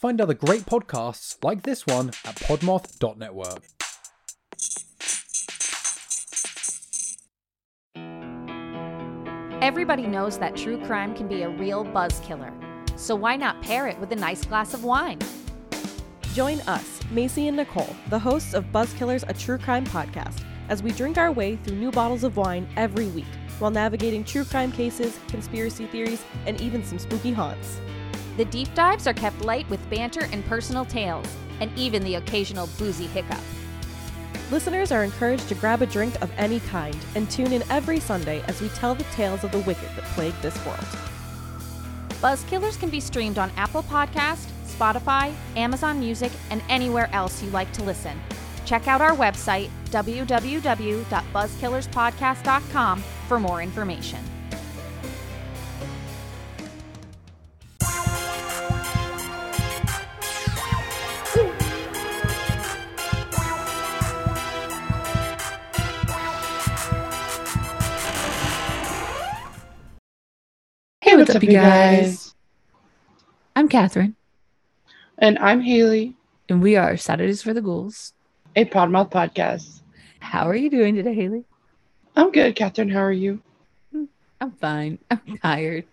Find other great podcasts like this one at podmoth.network. Everybody knows that true crime can be a real buzz killer. So why not pair it with a nice glass of wine? Join us, Macy and Nicole, the hosts of Buzzkillers, a true crime podcast, as we drink our way through new bottles of wine every week while navigating true crime cases, conspiracy theories, and even some spooky haunts. The deep dives are kept light with banter and personal tales, and even the occasional boozy hiccup. Listeners are encouraged to grab a drink of any kind and tune in every Sunday as we tell the tales of the wicked that plague this world. Buzzkillers can be streamed on Apple Podcast, Spotify, Amazon Music, and anywhere else you like to listen. Check out our website, www.buzzkillerspodcast.com, for more information. What's, up, you guys? I'm Catherine, And I'm Haley, and we are Saturdays for the Ghouls. a Podmouth podcast. How are you doing today, Haley? I'm good, Catherine. How are you? Hmm, I'm fine. I'm tired.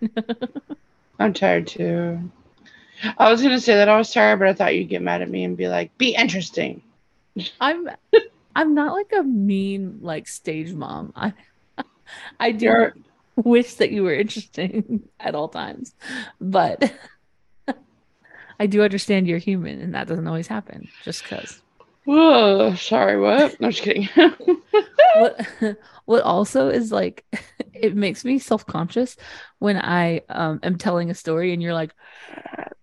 I'm tired too. I was gonna say that I was tired, but I thought you'd get mad at me and be like, "Be interesting." I'm I'm not like a mean like stage mom. I I do You're wish that you were interesting at all times, but I do understand you're human, and that doesn't always happen. Just because. Whoa, sorry, what? No, I'm just kidding. what what also is like it makes me self-conscious when I um am telling a story and you're like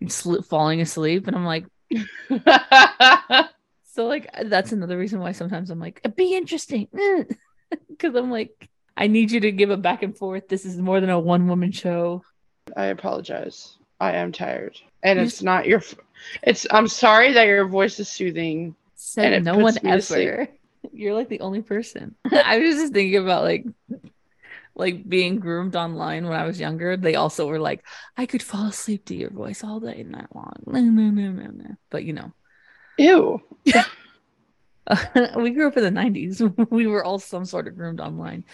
sli- falling asleep and I'm like so like that's another reason why sometimes I'm like be interesting because I'm like I need you to give a back and forth this is more than a one woman show I apologize. I am tired, and You it's not your. f- It's. I'm sorry that your voice is soothing. said no one ever you're like the only person I was just thinking about like like being groomed online when I was younger, they also were like, I could fall asleep to your voice all day and night long. No, no, no, no, no. But you know, Ew. we grew up in the 90s. We were all some sort of groomed online.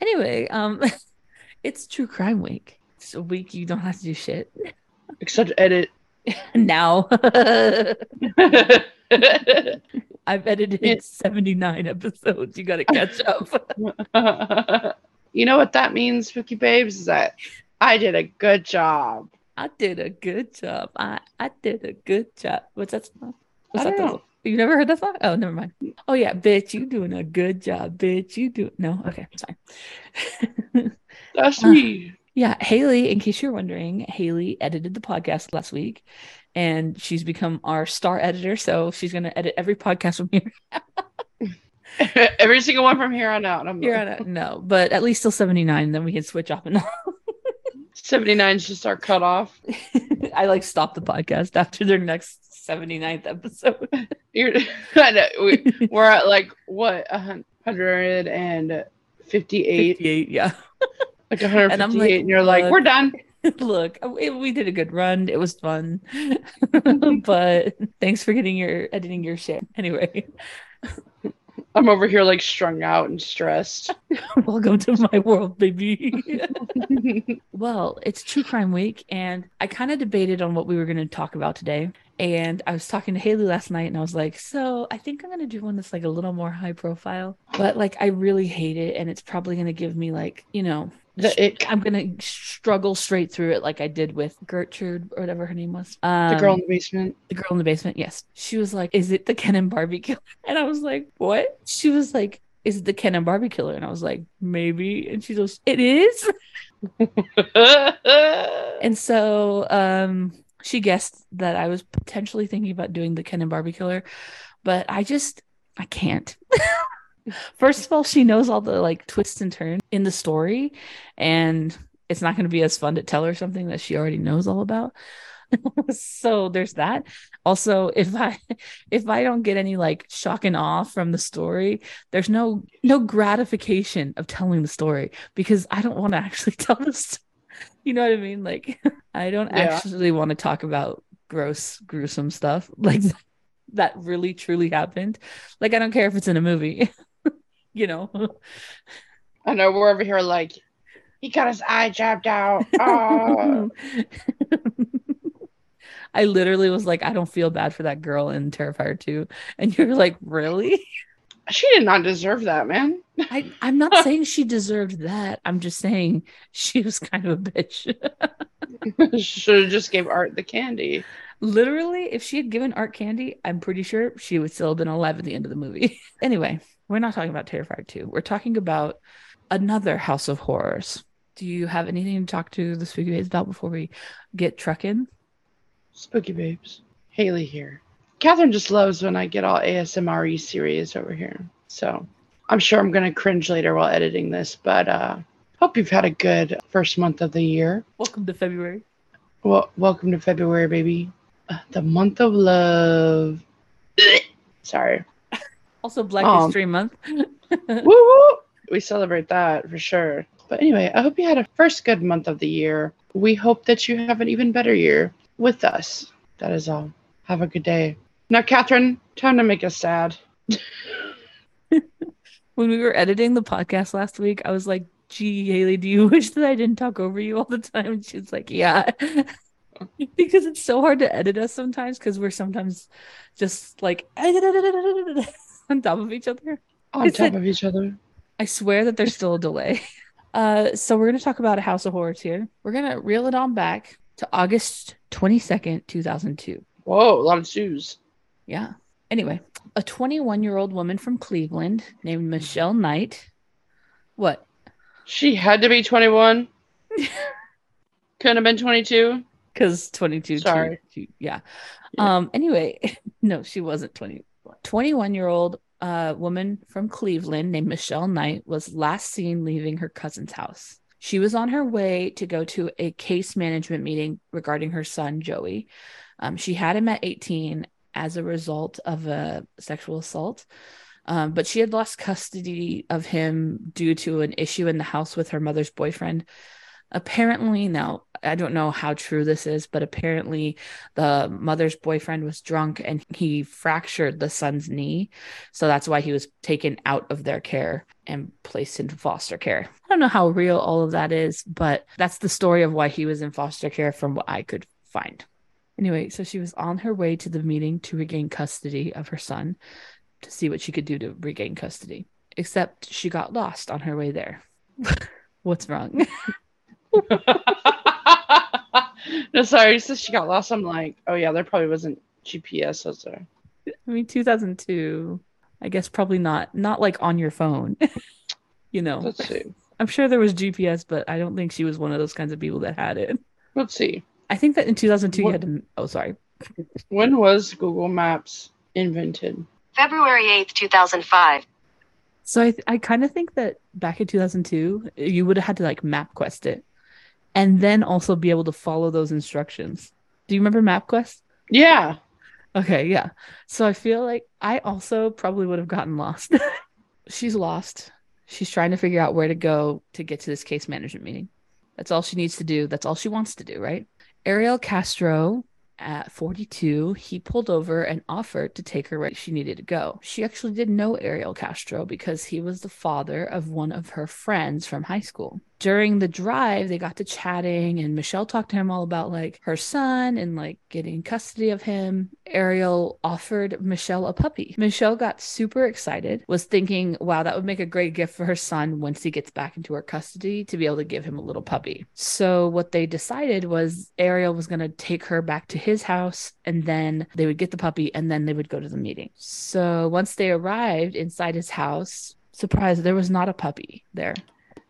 Anyway, um, it's True Crime Week. It's a week you don't have to do shit. Except edit. now I've edited It- 79 episodes. You got to catch up. you know what that means, Spooky Babes? Is that I did a good job. I did a good job. I, I did a good job. What's that? What's I that You never heard that song? Oh, never mind. Oh yeah, bitch, you doing a good job, bitch. You do no, okay, sorry. That's Uh, me. yeah, Haley, in case you're wondering, Haley edited the podcast last week and she's become our star editor. So she's gonna edit every podcast from here. Every single one from here on out. I'm here on out. No, but at least till 79, then we can switch off and. 79 is just our cutoff. I like stop the podcast after their next 79th episode. You're, I know, we, we're at like what, a 158, 58, yeah. like 158, And and, I'm like, you're like, look. we're done. Look, we we did a good run. It was fun. but thanks for getting your editing your shit. Anyway, I'm over here like strung out and stressed. welcome to my world, baby. well, it's True Crime Week, and I kind of debated on what we were going to talk about today. And I was talking to Haley last night, and I was like, "So I think I'm going to do one that's like a little more high profile, but like I really hate it, and it's probably going to give me like you know." The it, I'm gonna struggle straight through it like I did with Gertrude or whatever her name was. Um, the girl in the basement. the girl in the basement. Yes. She was like, Is it the Ken and Barbie killer? And I was like, What? She was like, Is it the Ken and Barbie killer? And I was like, Maybe. And she goes, It is. And so um she guessed that I was potentially thinking about doing the Ken and Barbie killer, but I just I can't. First of all, she knows all the like twists and turns in the story, and it's not going to be as fun to tell her something that she already knows all about. so there's that. Also, if I if I don't get any like shock and awe from the story, there's no no gratification of telling the story because I don't want to actually tell this. You know what I mean? Like I don't Yeah. actually want to talk about gross, gruesome stuff. Like that really truly happened. Like I don't care if it's in a movie. You know. I know we're over here like he got his eye jabbed out. Oh. I literally was like, I don't feel bad for that girl in Terrifier 2. And you're like, really? she did not deserve that, man. I, I'm not saying she deserved that. I'm just saying she was kind of a bitch. Should have just gave Art the candy. Literally, if she had given Art candy, I'm pretty sure she would still have been alive at the end of the movie. anyway, we're not talking about Terrifier 2. We're talking about another House of Horrors. Do you have anything to talk to the spooky babes about before we get trucking? Spooky babes. Haley here. Catherine just loves when I get all ASMR serious over here. So I'm sure I'm gonna cringe later while editing this, but uh hope you've had a good first month of the year. Welcome to February. Well welcome to February, baby. Uh, the month of love. Sorry. Also Black Um, History Month. woo woo! We celebrate that for sure. But anyway, I hope you had a first good month of the year. We hope that you have an even better year with us. That is all. Have a good day. Now, Catherine, time to make us sad. when we were editing the podcast last week, I was like, gee, Haley, do you wish that I didn't talk over you all the time? And she's like, yeah. because it's so hard to edit us sometimes because we're sometimes just like on top of each other. On top of each other. I swear that there's still a delay. Uh, so we're gonna talk about a House of Horrors here. We're gonna reel it on back to August 22nd, 2002. Whoa, a lot of shoes. Yeah. Anyway, a 21 year old woman from Cleveland named Michelle Knight. What? She had to be 21. Couldn't have been 22. Because 22. Sorry. two- two- yeah. Yeah. Um. Anyway, no, she wasn't 20. 21 year old uh woman from Cleveland named Michelle Knight was last seen leaving her cousin's house. She was on her way to go to a case management meeting regarding her son Joey. Um, she had him at 18 as a result of a sexual assault. Um, but she had lost custody of him due to an issue in the house with her mother's boyfriend. Apparently, now I don't know how true this is, but apparently the mother's boyfriend was drunk and he fractured the son's knee. So that's why he was taken out of their care and placed into foster care. I don't know how real all of that is, but that's the story of why he was in foster care from what I could find. Anyway, so she was on her way to the meeting to regain custody of her son to see what she could do to regain custody, except she got lost on her way there. What's wrong? no, sorry. You said she got lost. I'm like, oh, yeah, there probably wasn't GPS, was there? I mean, 2002. I guess probably not. Not like on your phone. you know, Let's see. I'm sure there was GPS, but I don't think she was one of those kinds of people that had it. Let's see. I think that in 2002 you had to. Oh, sorry. When was Google Maps invented? February 8th, 2005. So I I kind of think that back in 2002 you would have had to like MapQuest it, and then also be able to follow those instructions. Do you remember MapQuest? Yeah. Okay, yeah. So I feel like I also probably would have gotten lost. She's lost. She's trying to figure out where to go to get to this case management meeting. That's all she needs to do. That's all she wants to do, right? Ariel Castro at 42, he pulled over and offered to take her where she needed to go. She actually didn't know Ariel Castro because he was the father of one of her friends from high school. During the drive, they got to chatting, and Michelle talked to him all about like her son and like getting custody of him. Ariel offered Michelle a puppy. Michelle got super excited, was thinking, wow, that would make a great gift for her son once he gets back into her custody to be able to give him a little puppy. So, what they decided was Ariel was going to take her back to his house and then they would get the puppy and then they would go to the meeting. So, once they arrived inside his house, surprise, there was not a puppy there.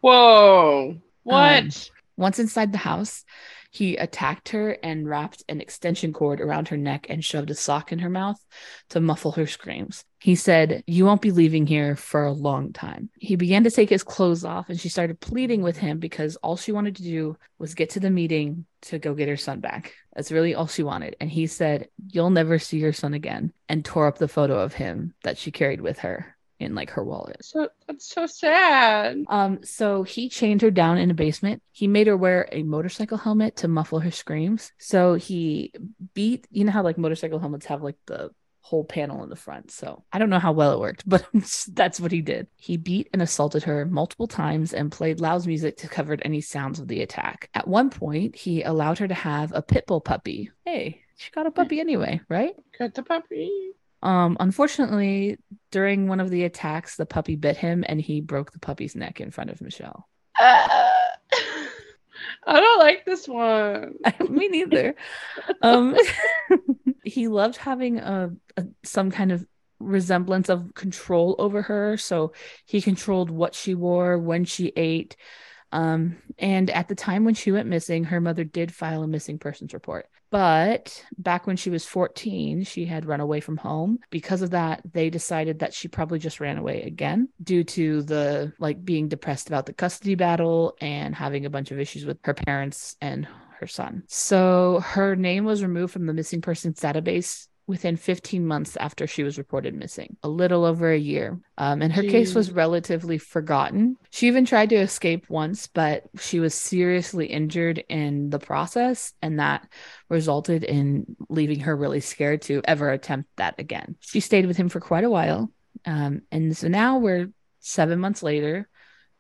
Whoa. What? Um, Once inside the house, he attacked her and wrapped an extension cord around her neck and shoved a sock in her mouth to muffle her screams. He said, You won't be leaving here for a long time. He began to take his clothes off and she started pleading with him because all she wanted to do was get to the meeting to go get her son back. That's really all she wanted. And he said, You'll never see your son again, and tore up the photo of him that she carried with her in like her wallet. So that's so sad. Um, so he chained her down in a basement. He made her wear a motorcycle helmet to muffle her screams. So he beat, you know how like motorcycle helmets have like the whole panel in the front. So I don't know how well it worked, but that's what he did. He beat and assaulted her multiple times and played loud music to cover any sounds of the attack. At one point, he allowed her to have a pit bull puppy. Hey, she got a puppy anyway, right? Got the puppy. Um, unfortunately, during one of the attacks, the puppy bit him and he broke the puppy's neck in front of Michelle. Uh, I don't like this one. Me neither. um, he loved having a, a some kind of resemblance of control over her. So he controlled what she wore, when she ate. Um, and at the time when she went missing, her mother did file a missing persons report. But back when she was 14, she had run away from home. Because of that, they decided that she probably just ran away again due to the like being depressed about the custody battle and having a bunch of issues with her parents and her son. So her name was removed from the missing persons database within 15 months after she was reported missing, a little over a year. Um, and her case was relatively forgotten. She even tried to escape once, but she was seriously injured in the process, and that resulted in leaving her really scared to ever attempt that again. She stayed with him for quite a while. Um, and so now we're seven months later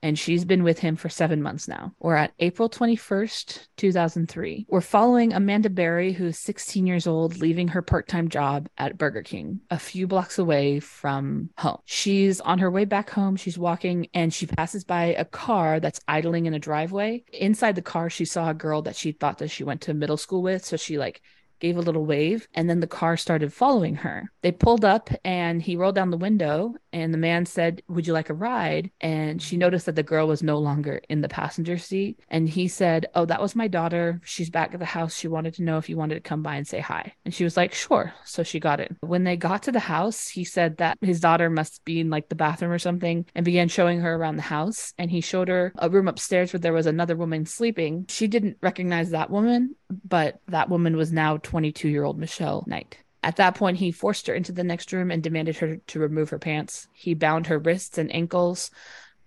and she's been with him for seven months now. We're at April 21st, 2003. We're following Amanda Berry, who's 16 years old, leaving her part time job at Burger King a few blocks away from home. She's on her way back home. She's walking and she passes by a car that's idling in a driveway. Inside the car, she saw a girl that she thought that she went to middle school with. So she like gave a little wave and then the car started following her. They pulled up and he rolled down the window and the man said, "Would you like a ride?" And she noticed that the girl was no longer in the passenger seat and he said, "Oh, that was my daughter. She's back at the house. She wanted to know if you wanted to come by and say hi." And she was like, "Sure." So she got in. When they got to the house, he said that his daughter must be in like the bathroom or something and began showing her around the house and he showed her a room upstairs where there was another woman sleeping. She didn't recognize that woman, but that woman was now 22 year old Michelle Knight. At that point, he forced her into the next room and demanded her to remove her pants. He bound her wrists and ankles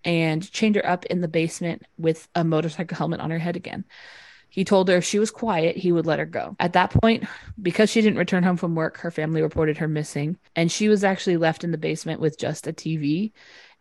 and chained her up in the basement with a motorcycle helmet on her head again. He told her if she was quiet, he would let her go. At that point, because she didn't return home from work, her family reported her missing, and she was actually left in the basement with just a TV.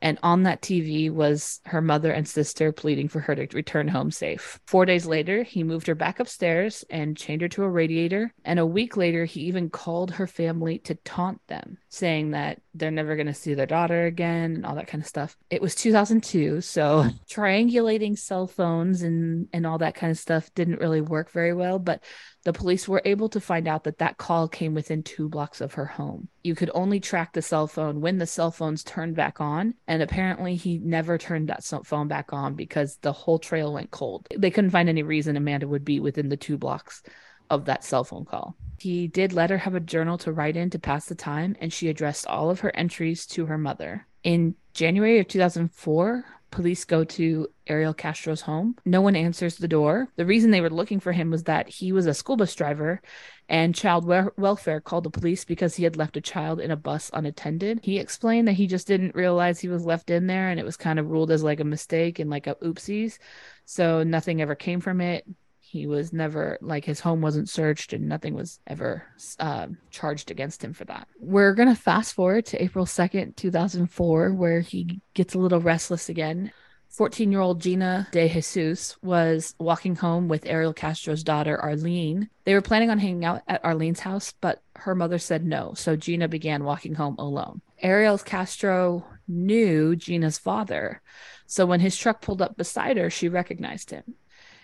And on that TV was her mother and sister pleading for her to return home safe. Four days later, he moved her back upstairs and chained her to a radiator. And a week later, he even called her family to taunt them, saying that they're never going to see their daughter again and all that kind of stuff. It was 2002, so triangulating cell phones and, and all that kind of stuff didn't really work very well. But the police were able to find out that that call came within two blocks of her home. You could only track the cell phone when the cell phones turned back on. And apparently, he never turned that phone back on because the whole trail went cold. They couldn't find any reason Amanda would be within the two blocks of that cell phone call. He did let her have a journal to write in to pass the time, and she addressed all of her entries to her mother. In January of 2004, police go to Ariel Castro's home. No one answers the door. The reason they were looking for him was that he was a school bus driver and child wel- welfare called the police because he had left a child in a bus unattended. He explained that he just didn't realize he was left in there and it was kind of ruled as like a mistake and like a oopsies. So nothing ever came from it. He was never like his home wasn't searched and nothing was ever um, charged against him for that. We're going to fast forward to April 2nd, 2004, where he gets a little restless again. 14 year old Gina De Jesus was walking home with Ariel Castro's daughter, Arlene. They were planning on hanging out at Arlene's house, but her mother said no. So Gina began walking home alone. Ariel Castro knew Gina's father. So when his truck pulled up beside her, she recognized him.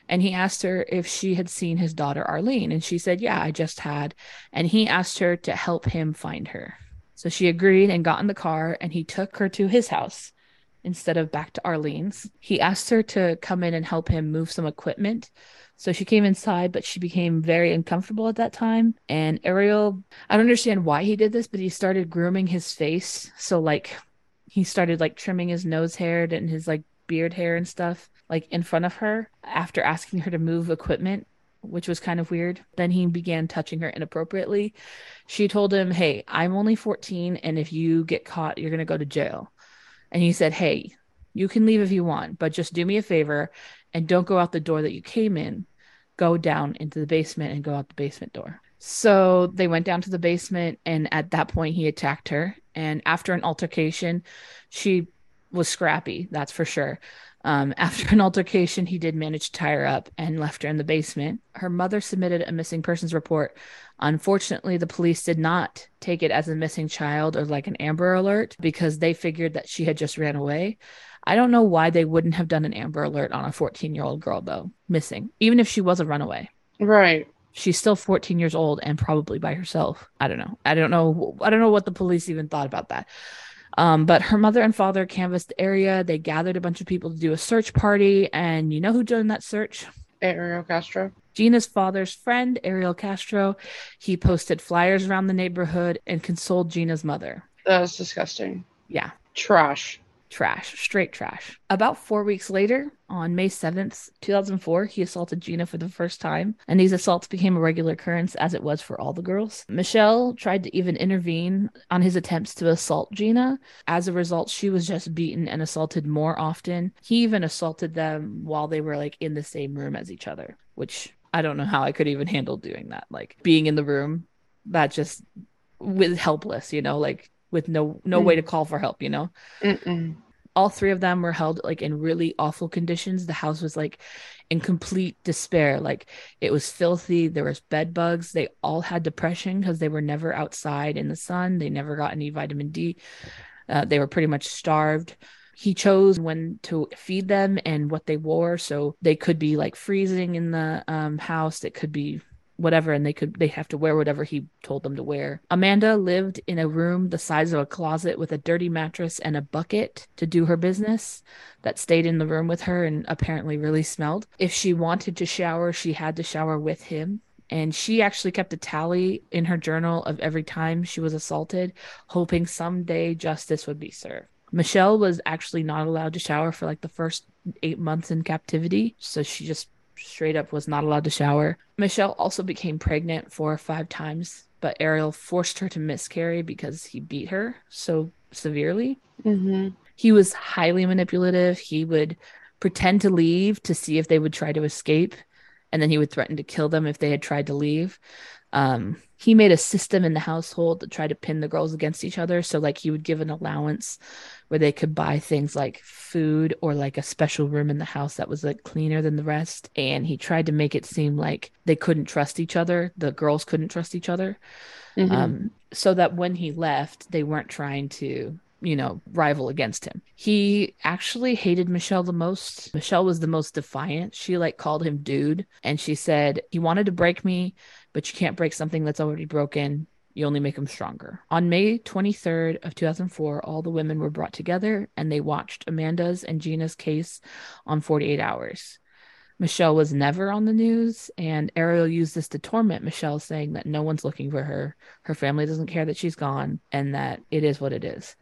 And he asked her if she had seen his daughter, Arlene. And she said, Yeah, I just had. And he asked her to help him find her. So she agreed and got in the car, and he took her to his house instead of back to Arlene's. He asked her to come in and help him move some equipment. So she came inside, but she became very uncomfortable at that time. And Ariel, I don't understand why he did this, but he started grooming his face. So, like, he started like trimming his nose hair and his like beard hair and stuff, like in front of her after asking her to move equipment which was kind of weird. Then he began touching her inappropriately. She told him, Hey, I'm only 14, and if you get caught, you're going to go to jail. And he said, Hey, you can leave if you want, but just do me a favor and don't go out the door that you came in. Go down into the basement and go out the basement door. So they went down to the basement, and at that point, he attacked her. And after an altercation, she was scrappy, that's for sure. Um, after an altercation, he did manage to tie her up and left her in the basement. Her mother submitted a missing persons report. Unfortunately, the police did not take it as a missing child or like an Amber Alert because they figured that she had just ran away. I don't know why they wouldn't have done an Amber Alert on a 14 year old girl, though, missing, even if she was a runaway. Right. She's still 14 years old and probably by herself. I don't know. I don't know. I don't know what the police even thought about that. Um, but her mother and father canvassed the area. They gathered a bunch of people to do a search party. And you know who joined that search? Ariel Castro. Gina's father's friend, Ariel Castro. He posted flyers around the neighborhood and consoled Gina's mother. That was disgusting. Yeah, Trash. Trash, straight trash. About four weeks later, on May 7th, 2004, he assaulted Gina for the first time, and these assaults became a regular occurrence as it was for all the girls. Michelle tried to even intervene on his attempts to assault Gina. As a result, she was just beaten and assaulted more often. He even assaulted them while they were like in the same room as each other, which I don't know how I could even handle doing that. Like being in the room, that just with helpless, you know, like with no no way mm. to call for help, you know Mm-mm. All three of them were held like in really awful conditions. The house was like in complete despair. Like it was filthy. There was bed bugs. They all had depression because they were never outside in the sun. They never got any vitamin d. Uh, they were pretty much starved. He chose when to feed them and what they wore so they could be like freezing in the um, house. It could be whatever and they could they have to wear whatever he told them to wear. Amanda lived in a room the size of a closet with a dirty mattress and a bucket to do her business that stayed in the room with her and apparently really smelled. If she wanted to shower, she had to shower with him. And she actually kept a tally in her journal of every time she was assaulted, hoping someday justice would be served. Michelle was actually not allowed to shower for like the first eight months in captivity. So she just straight up was not allowed to shower. Michelle also became pregnant four or five times, but Ariel forced her to miscarry because he beat her so severely. Mm-hmm. He was highly manipulative. He would pretend to leave to see if they would try to escape, and then he would threaten to kill them if they had tried to leave. Um, he made a system in the household to try to pin the girls against each other. So, like, he would give an allowance where they could buy things like food or like a special room in the house that was like cleaner than the rest. And he tried to make it seem like they couldn't trust each other. The girls couldn't trust each other. Mhm. Um, so that when he left, they weren't trying to, you know, rival against him. He actually hated Michelle the most. Michelle was the most defiant. She like called him dude and she said, He wanted to break me, but you can't break something that's already broken. You only make them stronger. On May 23rd of 2004, all the women were brought together and they watched Amanda's and Gina's case on 48 hours. Michelle was never on the news, and Ariel used this to torment Michelle, saying that no one's looking for her. Her family doesn't care that she's gone, and that it is what it is.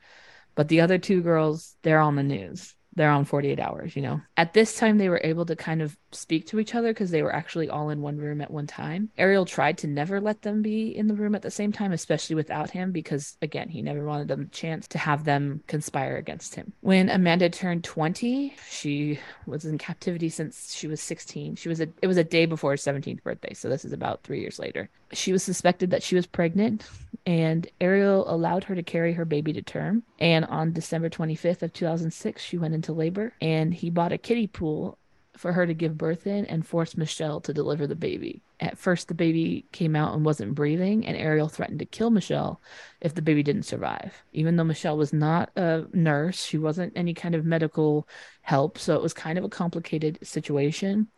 But the other two girls, they're on the news. They're on 48 hours, you know. At this time, they were able to kind of speak to each other because they were actually all in one room at one time. Ariel tried to never let them be in the room at the same time, especially without him, because again, he never wanted them a chance to have them conspire against him. When Amanda turned 20, she was in captivity since she was 16. She was a it was a day before her 17th birthday, so this is about three years later. She was suspected that she was pregnant, and Ariel allowed her to carry her baby to term. And on December 25th of 2006, she went into labor, and he bought a kiddie pool for her to give birth in and forced Michelle to deliver the baby. At first, the baby came out and wasn't breathing, and Ariel threatened to kill Michelle if the baby didn't survive. Even though Michelle was not a nurse, she wasn't any kind of medical help, so it was kind of a complicated situation.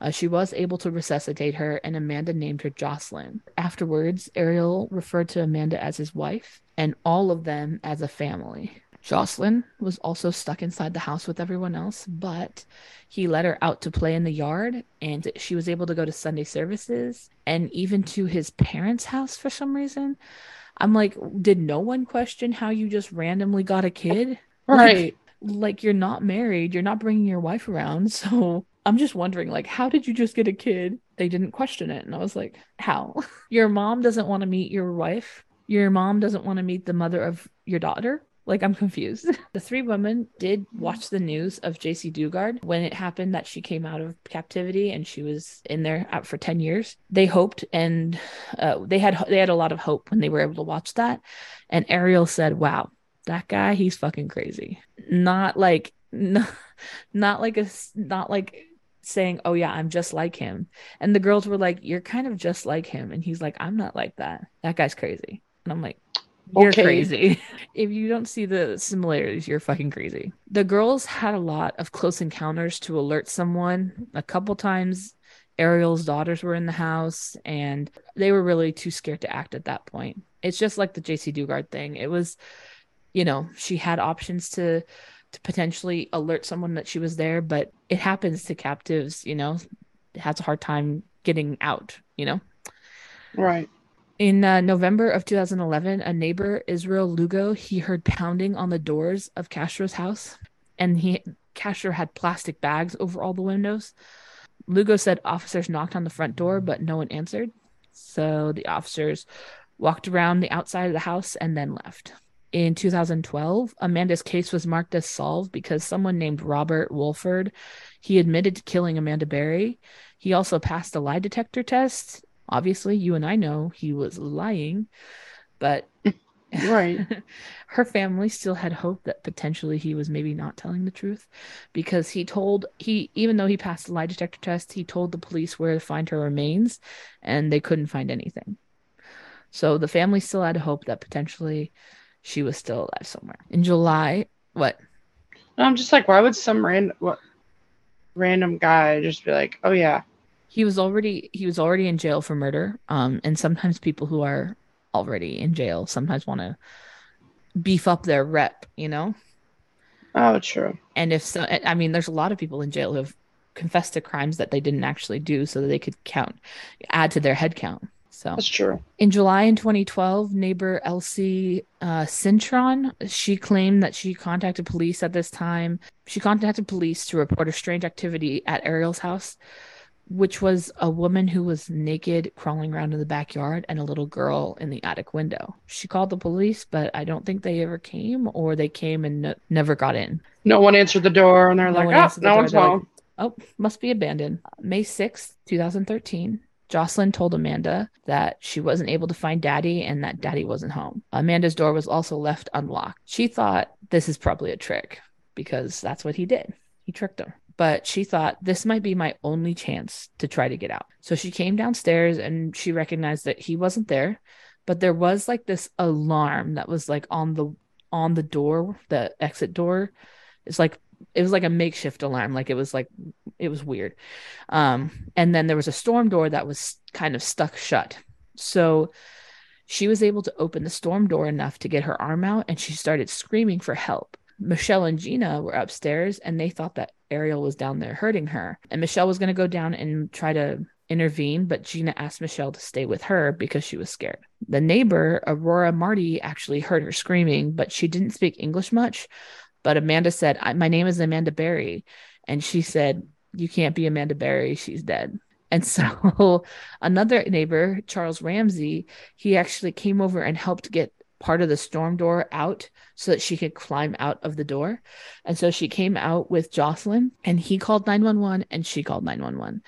Uh, she was able to resuscitate her, and Amanda named her Jocelyn. Afterwards, Ariel referred to Amanda as his wife, and all of them as a family. Jocelyn was also stuck inside the house with everyone else, but he let her out to play in the yard, and she was able to go to Sunday services and even to his parents' house for some reason. I'm like, did no one question how you just randomly got a kid? Like- Right. like you're not married, you're not bringing your wife around. So I'm just wondering, like, how did you just get a kid? They didn't question it. And I was like, how? Your mom doesn't want to meet your wife. Your mom doesn't want to meet the mother of your daughter. Like I'm confused. the three women did watch the news of Jaycee Dugard when it happened that she came out of captivity and she was in there out for 10 years. They hoped and uh, they had they had a lot of hope when they were able to watch that. And Ariel said, "Wow, that guy, he's fucking crazy." Not like not, not like a not like saying, "Oh yeah, I'm just like him." And the girls were like, "You're kind of just like him." And he's like, "I'm not like that. That guy's crazy." And I'm like, you're Okay. crazy. if you don't see the similarities, you're fucking crazy. The girls had a lot of close encounters to alert someone. A couple times, Ariel's daughters were in the house and they were really too scared to act at that point. It's just like the Jaycee Dugard thing. It was, you know, she had options to to potentially alert someone that she was there, but it happens to captives, you know, has a hard time getting out, you know. Right. In uh, November of 2011, a neighbor, Israel Lugo, he heard pounding on the doors of Castro's house, and he Castro had plastic bags over all the windows. Lugo said officers knocked on the front door, but no one answered. So the officers walked around the outside of the house and then left. In 2012, Amanda's case was marked as solved because someone named Robert Wolford, he admitted to killing Amanda Berry. He also passed a lie detector test. Obviously, you and I know he was lying, but Right. her family still had hope that potentially he was maybe not telling the truth because he told he even though he passed the lie detector test he told the police where to find her remains and they couldn't find anything. So the family still had hope that potentially she was still alive somewhere. In july what? I'm just like, why would some random what random guy just be like, oh yeah, he was already he was already in jail for murder. Um and sometimes people who are already in jail sometimes want to beef up their rep you know? Oh true. and if so i mean there's a lot of people in jail who have confessed to crimes that they didn't actually do so that they could count add to their head count so. That's true. in july in 2012 neighbor elsie uh, cintron she claimed that she contacted police at this time. She contacted police to report a strange activity at ariel's house which was a woman who was naked crawling around in the backyard and a little girl in the attic window. She called the police, but I don't think they ever came or they came and no- never got in. No one answered the door, and they're No like, one oh, the no door. one's They're like. Oh, must be abandoned. May 6th, 2013. Jocelyn told Amanda that she wasn't able to find daddy and that daddy wasn't home. Amanda's door was also left unlocked. She thought this is probably a trick because that's what he did. He tricked her. But she thought this might be my only chance to try to get out. So she came downstairs and she recognized that he wasn't there, but there was like this alarm that was like on the on the door, the exit door. It's like it was like a makeshift alarm, like it was like it was weird. Um, and then there was a storm door that was kind of stuck shut. So she was able to open the storm door enough to get her arm out and she started screaming for help. Michelle and Gina were upstairs and they thought that Ariel was down there hurting her. And Michelle was going to go down and try to intervene, but Gina asked Michelle to stay with her because she was scared. The neighbor, Aurora Marty, actually heard her screaming, but she didn't speak English much. But Amanda said, "I- My name is Amanda Berry. And she said, You can't be Amanda Berry. She's dead. And so another neighbor, Charles Ramsey, he actually came over and helped get part of the storm door out so that she could climb out of the door. And so she came out with Jocelyn and he called 911 and she called 911.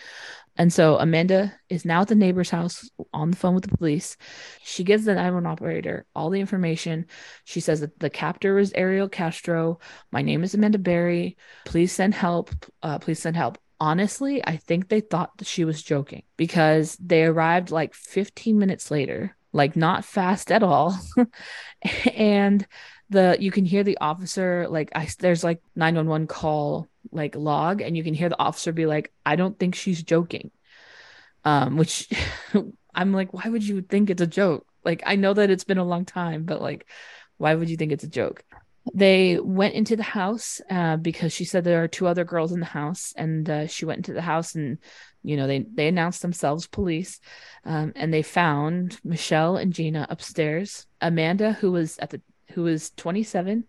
And so Amanda is now at the neighbor's house on the phone with the police. She gives the 911 operator all the information. She says that the captor is Ariel Castro. My name is Amanda Berry. Please send help. Uh, please send help. Honestly, I think they thought that she was joking because they arrived like 15 minutes later, like not fast at all. and the you can hear the officer like I there's like 911 call like log and you can hear the officer be like I don't think she's joking. Um which I'm like why would you think it's a joke? Like I know that it's been a long time but like why would you think it's a joke? They went into the house uh, because she said there are two other girls in the house, and uh, she went into the house and, you know, they they announced themselves police, um, and they found Michelle and Gina upstairs. Amanda, who was at the who was 27,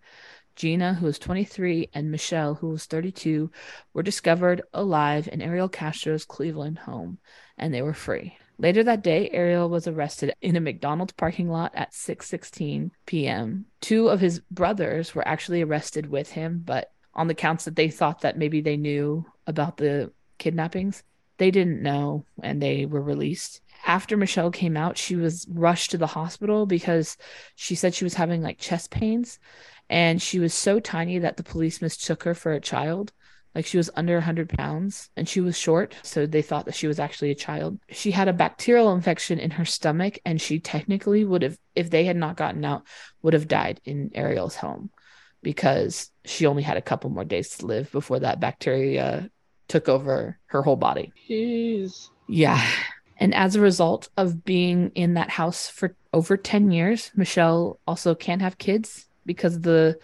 Gina, who was 23, and Michelle, who was 32, were discovered alive in Ariel Castro's Cleveland home, and they were free. Later that day, Ariel was arrested in a McDonald's parking lot at 6:16 p.m. Two of his brothers were actually arrested with him, but on the counts that they thought that maybe they knew about the kidnappings, they didn't know and they were released. After Michelle came out, she was rushed to the hospital because she said she was having like chest pains and she was so tiny that the police mistook her for a child. Like she was under 100 pounds and she was short. So they thought that she was actually a child. She had a bacterial infection in her stomach and she technically would have, if they had not gotten out, would have died in Ariel's home because she only had a couple more days to live before that bacteria took over her whole body. Jeez. Yeah. And as a result of being in that house for over 10 years, Michelle also can't have kids because of the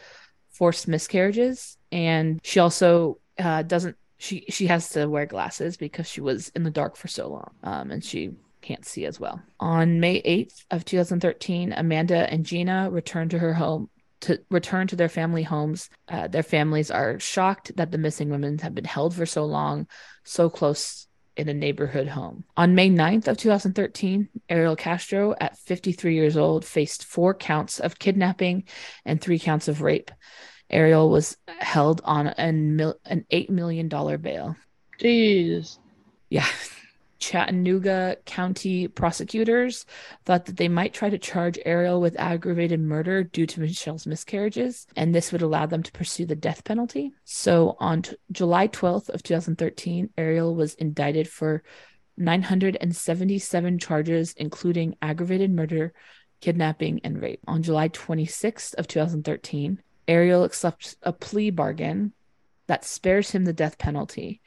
forced miscarriages. And she also uh, doesn't, she, she has to wear glasses because she was in the dark for so long. Um, and she can't see as well. On May 8th of 2013, Amanda and Gina returned to her home to return to their family homes. Uh, their families are shocked that the missing women have been held for so long, so close in a neighborhood home. On May 9th of 2013, Ariel Castro, at 53 years old, faced four counts of kidnapping and three counts of rape. Ariel was held on an, mil- an $8 million bail. Jeez. Yeah. Chattanooga County prosecutors thought that they might try to charge Ariel with aggravated murder due to Michelle's miscarriages, and this would allow them to pursue the death penalty. So on t- July 12th of 2013, Ariel was indicted for 977 charges, including aggravated murder, kidnapping, and rape. On July 26th of 2013, Ariel accepts a plea bargain that spares him the death penalty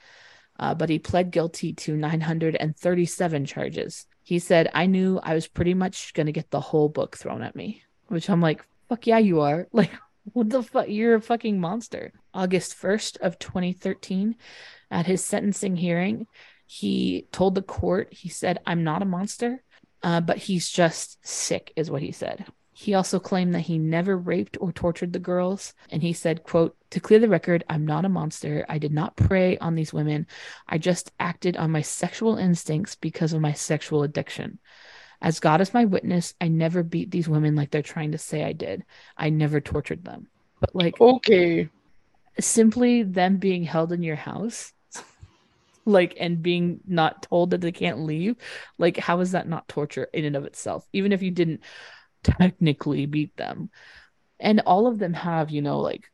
uh, but he pled guilty to 937 charges. He said, I knew I was pretty much going to get the whole book thrown at me, which I'm like, fuck yeah, you are. Like, what the fuck? You're a fucking monster. August 1st of 2013, at his sentencing hearing, he told the court, he said, I'm not a monster, uh, but he's just sick, is what he said. He also claimed that he never raped or tortured the girls. And he said, quote, to clear the record, I'm not a monster. I did not prey on these women. I just acted on my sexual instincts because of my sexual addiction. As God is my witness, I never beat these women like they're trying to say I did. I never tortured them. But like Okay. simply them being held in your house like and being not told that they can't leave like how is that not torture in and of itself even if you didn't technically beat them. And all of them have you know like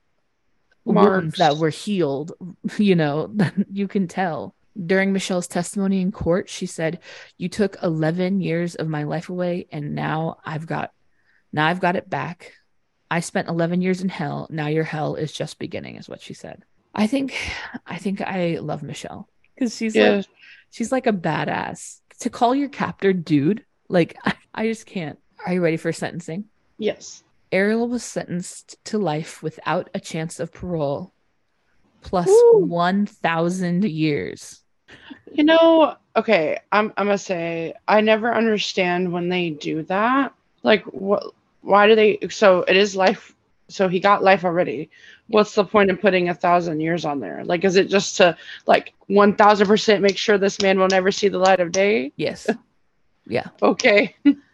Marks. that were healed you know you can tell. During michelle's testimony in court she said you took 11 years of my life away and now i've got now i've got it back. I spent 11 years in hell. Now your hell is just beginning is what she said. I think i think i love michelle because she's Yeah. like she's like a badass. To call your captor dude like I just can't are you ready for sentencing Yes. Ariel was sentenced to life without a chance of parole, plus Woo. 1,000 years. You know, okay, I'm I'm gonna say I never understand when they do that. Like what why do they so it is life so he got life already. What's the point in putting a thousand years on there? Like is it just to like one thousand percent make sure this man will never see the light of day? Yes. yeah. Okay.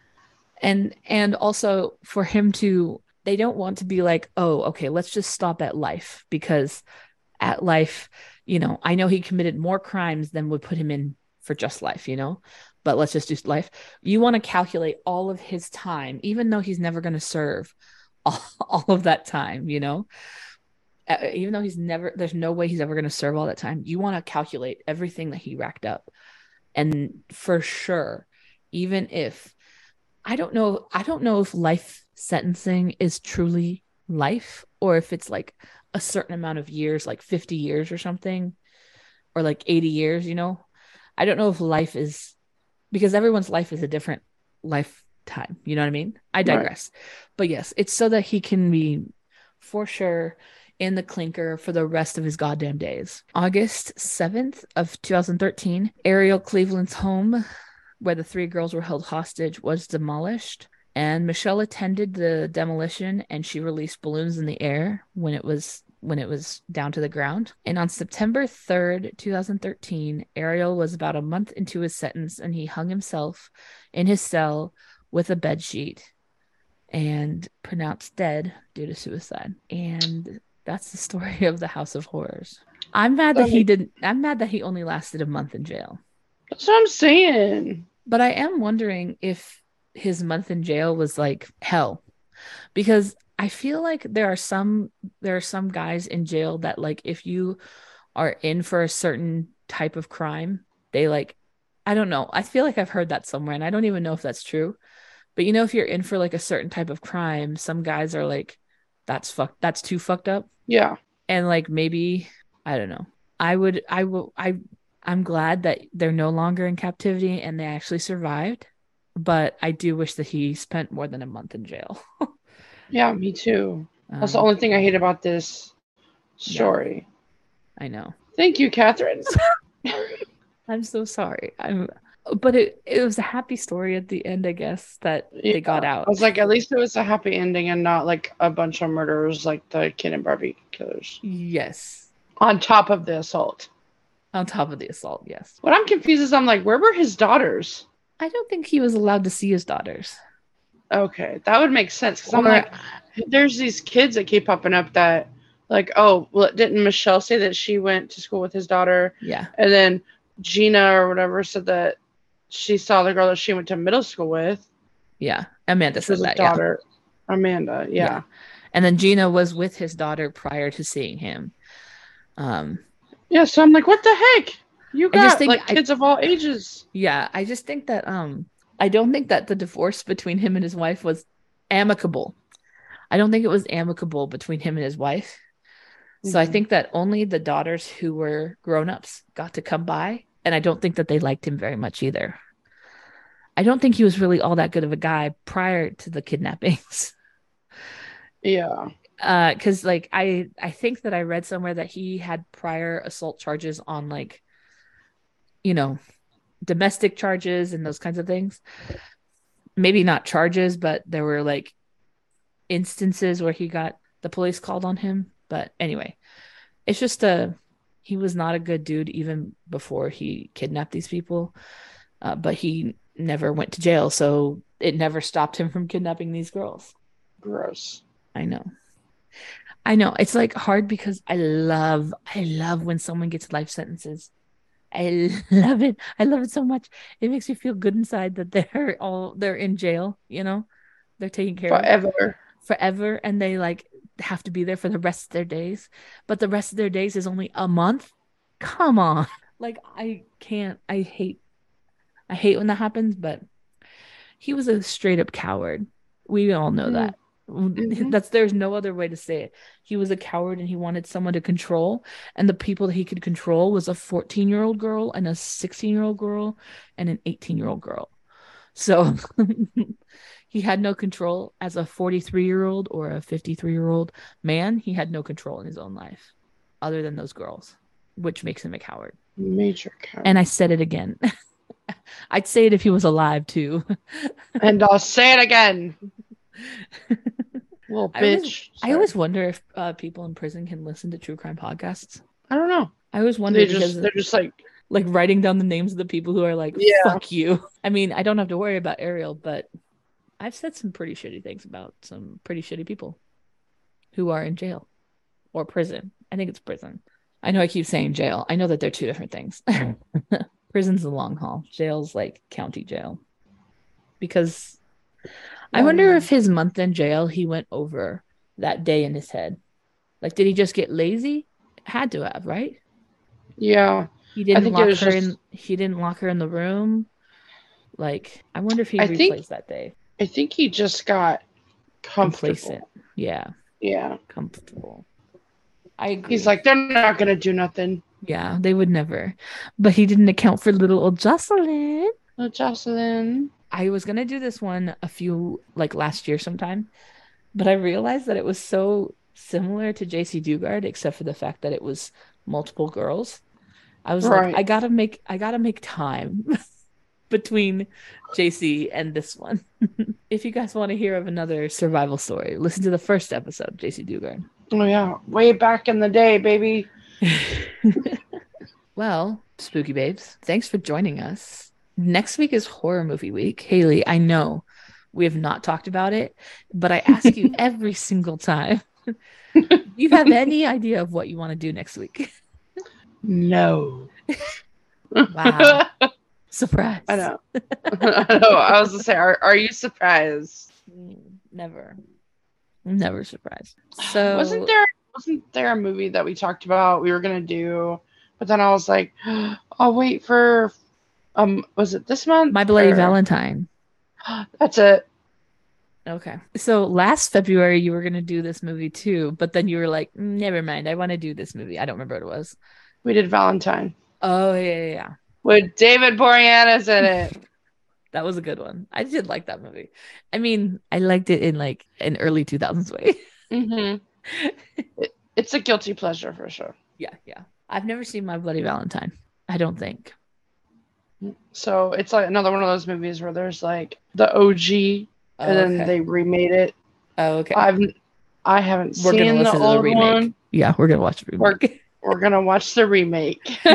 And and also for him to they don't want to be like, "Oh, okay, let's just stop at life because at life, you know, I know he committed more crimes than would put him in for just life, you know? But let's just do life. You want to calculate all of his time even though he's never going to serve all, all of that time, you know? Uh, even though he's never there's no way he's ever going to serve all that time you want to calculate everything that he racked up and for sure even if i don't know i don't know if life sentencing is truly life or if it's like a certain amount of years like 50 years or something or like 80 years you know i don't know if life is because everyone's life is a different lifetime you know what i mean i Right. digress but yes it's so that he can be for sure in the clinker for the rest of his goddamn days. August 7th of 2013, Ariel Cleveland's home where the three girls were held hostage was demolished and Michelle attended the demolition and she released balloons in the air when it was when it was down to the ground. And on September 3rd, 2013, Ariel was about a month into his sentence and he hung himself in his cell with a bed sheet and pronounced dead due to suicide. And that's the story of the House of Horrors. I'm mad that he didn't I'm mad that he only lasted a month in jail. That's what I'm saying. But I am wondering if his month in jail was like hell. Because I feel like there are some there are some guys in jail that like if you are in for a certain type of crime, they like I don't know. I feel like I've heard that somewhere and I don't even know if that's true. But you know if you're in for like a certain type of crime, some guys are like that's fucked that's too fucked up. Yeah. And like maybe I don't know. I would I will I I'm glad that they're no longer in captivity and they actually survived. But I do wish that he spent more than a month in jail. Yeah, me too. That's the Um, only thing I hate about this story. I know. Thank you, Catherine. I'm so sorry. I'm but it it was a happy story at the end, I guess, that they got out. I was like, at least it was a happy ending and not like a bunch of murderers like the Ken and Barbie killers. yes. On top of the assault. On top of the assault, yes. What I'm confused is I'm like, where were his daughters? I don't think he was allowed to see his daughters. Okay, that would make sense because I'm Or- like, there's these kids that keep popping up that, like, oh, well, didn't Michelle say that she went to school with his daughter, Yeah. and then Gina or whatever said that she saw the girl that she went to middle school with, Yeah. Amanda said that. Yeah. daughter, Amanda. Yeah. Yeah. And then Gina was with his daughter prior to seeing him. Um, yeah, So I'm like, what the heck? You I got think like I- kids of all ages. yeah, I just think that um I don't think that the divorce between him and his wife was amicable. I don't think it was amicable between him and his wife. So I Mhm. think that only the daughters who were grown-ups got to come by and I don't think that they liked him very much either. I don't think he was really all that good of a guy prior to the kidnappings. Yeah. Uh because like i i think that i read somewhere that he had prior assault charges on like you know domestic charges and those kinds of things maybe not charges but there were like instances where he got the police called on him but anyway it's just a he was not a good dude even before he kidnapped these people uh, but he never went to jail so it never stopped him from kidnapping these girls Gross. I know. I know. It's like hard because I love I love when someone gets life sentences. I love it. I love it so much. It makes me feel good inside that they're all they're in jail, you know? They're taken care of Forever. forever and they like have to be there for the rest of their days. But the rest of their days is only a month. Come on. Like I can't I hate I hate when that happens, but he was a straight up coward. We all know Mm. that. Mhm. That's there's no other way to say it. He was a coward and he wanted someone to control. And the people that he could control was a 14 year old girl and a 16 year old girl and an 18 year old girl. So he had no control as a 43 year old or a 53 year old man. He had no control in his own life other than those girls, which makes him a coward. Major cow. And I said it again. I'd say it if he was alive too. and I'll say it again. Little I always- bitch. I always wonder if uh, people in prison can listen to true crime podcasts. I don't know. I always wonder They just they're just like like writing down the names of the people who are like, Yeah. fuck you. I mean, I don't have to worry about Ariel, but I've said some pretty shitty things about some pretty shitty people who are in jail or prison. I think it's prison. I know I keep saying jail. I know that they're two different things. Prison's the long haul. Jail's like county jail. Because I wonder if his month in jail he went over that day in his head. Like, did he just get lazy? Had to have, right? yeah. He didn't lock her just- in. He didn't lock her in the room. Like, I wonder if he I replays think- that day. I think he just got comfortable. Complacent. Yeah, Yeah. comfortable. I agree. He's like, they're not gonna do nothing. yeah, they would never. But he didn't account for little old Jocelyn. Oh, Jocelyn. I was gonna do this one a few like last year sometime, but I realized that it was so similar to Jaycee Dugard, except for the fact that it was multiple girls. I was Right. like, I gotta make I gotta make time between Jaycee and this one. if you guys want to hear of another survival story, listen to the first episode, Jaycee Dugard. Oh yeah, way back in the day, baby. well, spooky babes, thanks for joining us. Next week is horror movie week. Haley, I know we have not talked about it, but I ask you every single time. you have any idea of what you want to do next week? No. Wow. Surprise. I know. I know. I was gonna say, are, are you surprised? Never. Never surprised. So wasn't there wasn't there a movie that we talked about we were gonna do, but then I was like, I'll wait for um was it this month? My Bloody Or- Valentine. That's it. Okay. So last February you were gonna do this movie too, but then you were like, "Mm, never mind, I want to do this movie. I don't remember what it was. We did Valentine Oh yeah, yeah, yeah. with David Boreanaz in it. That was a good one. I did like that movie. I mean, I liked it in like an early 2000s way. hmm It, it's a guilty pleasure for sure. yeah, yeah. I've never seen My Bloody Valentine. I don't think. So it's like another one of those movies where there's like the OG Oh, and then okay. they remade it. oh, okay. I've I haven't We're gonna seen the listen to the old remake. one. yeah, we're gonna watch the We're- remake. We're gonna watch the remake.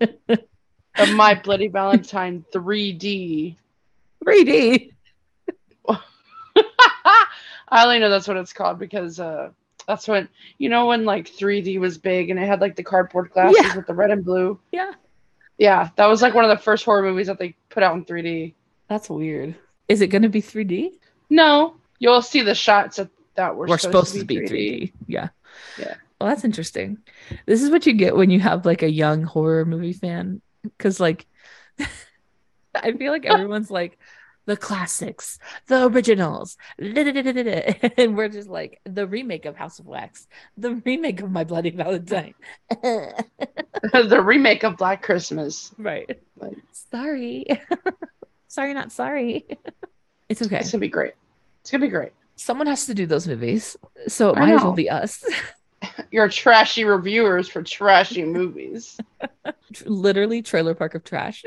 of My Bloody Valentine 3D. 3D. I only know that's what it's called because uh that's when you know when like 3D was big and it had like the cardboard glasses Yeah. with the red and blue. Yeah. Yeah, that was like one of the first horror movies that they put out in 3D. That's weird. Is it gonna be 3D? No, you'll see the shots that, that were We're supposed to be 3D. Yeah. Yeah. Well, that's interesting. This is what you get when you have like a young horror movie fan. Cause like I feel like everyone's like the classics, the originals, and we're just like the remake of House of Wax, the remake of My Bloody Valentine. the remake of Black Christmas. right. Like- Sorry. sorry, not sorry. It's okay. It's gonna be great. It's gonna be great. Someone has to do those movies. So it I might as well be us. You're trashy reviewers for trashy movies. Literally trailer park of trash.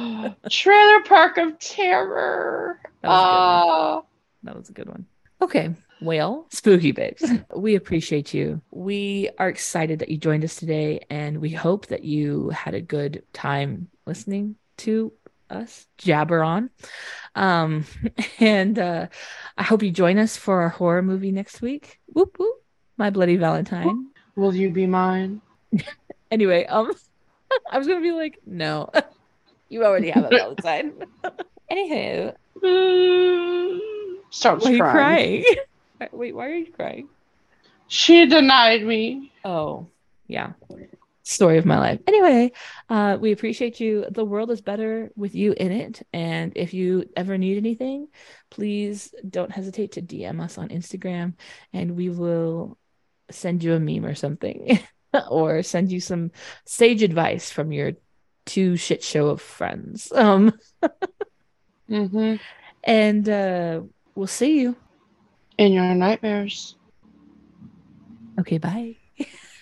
Trailer Park of Terror. That was a good one. Ah. That was a good one. Okay. Well, spooky babes, we appreciate you. We are excited that you joined us today, and we hope that you had a good time listening to us jabber on. Um, and uh, I hope you join us for our horror movie next week. Whoop whoop. My Bloody Valentine. Will you be mine? Anyway, um, I was gonna be like, no, you already have a Valentine. Anywho, Starts why are you crying. crying? Wait, why are you crying? She denied me. Oh, yeah. Story of my life. Anyway, uh, we appreciate you. The world is better with you in it. And if you ever need anything, please don't hesitate to DM us on Instagram and we will send you a meme or something or send you some sage advice from your two shit show of friends. Um, Mm-hmm. and uh, we'll see you. In your nightmares. Okay, bye.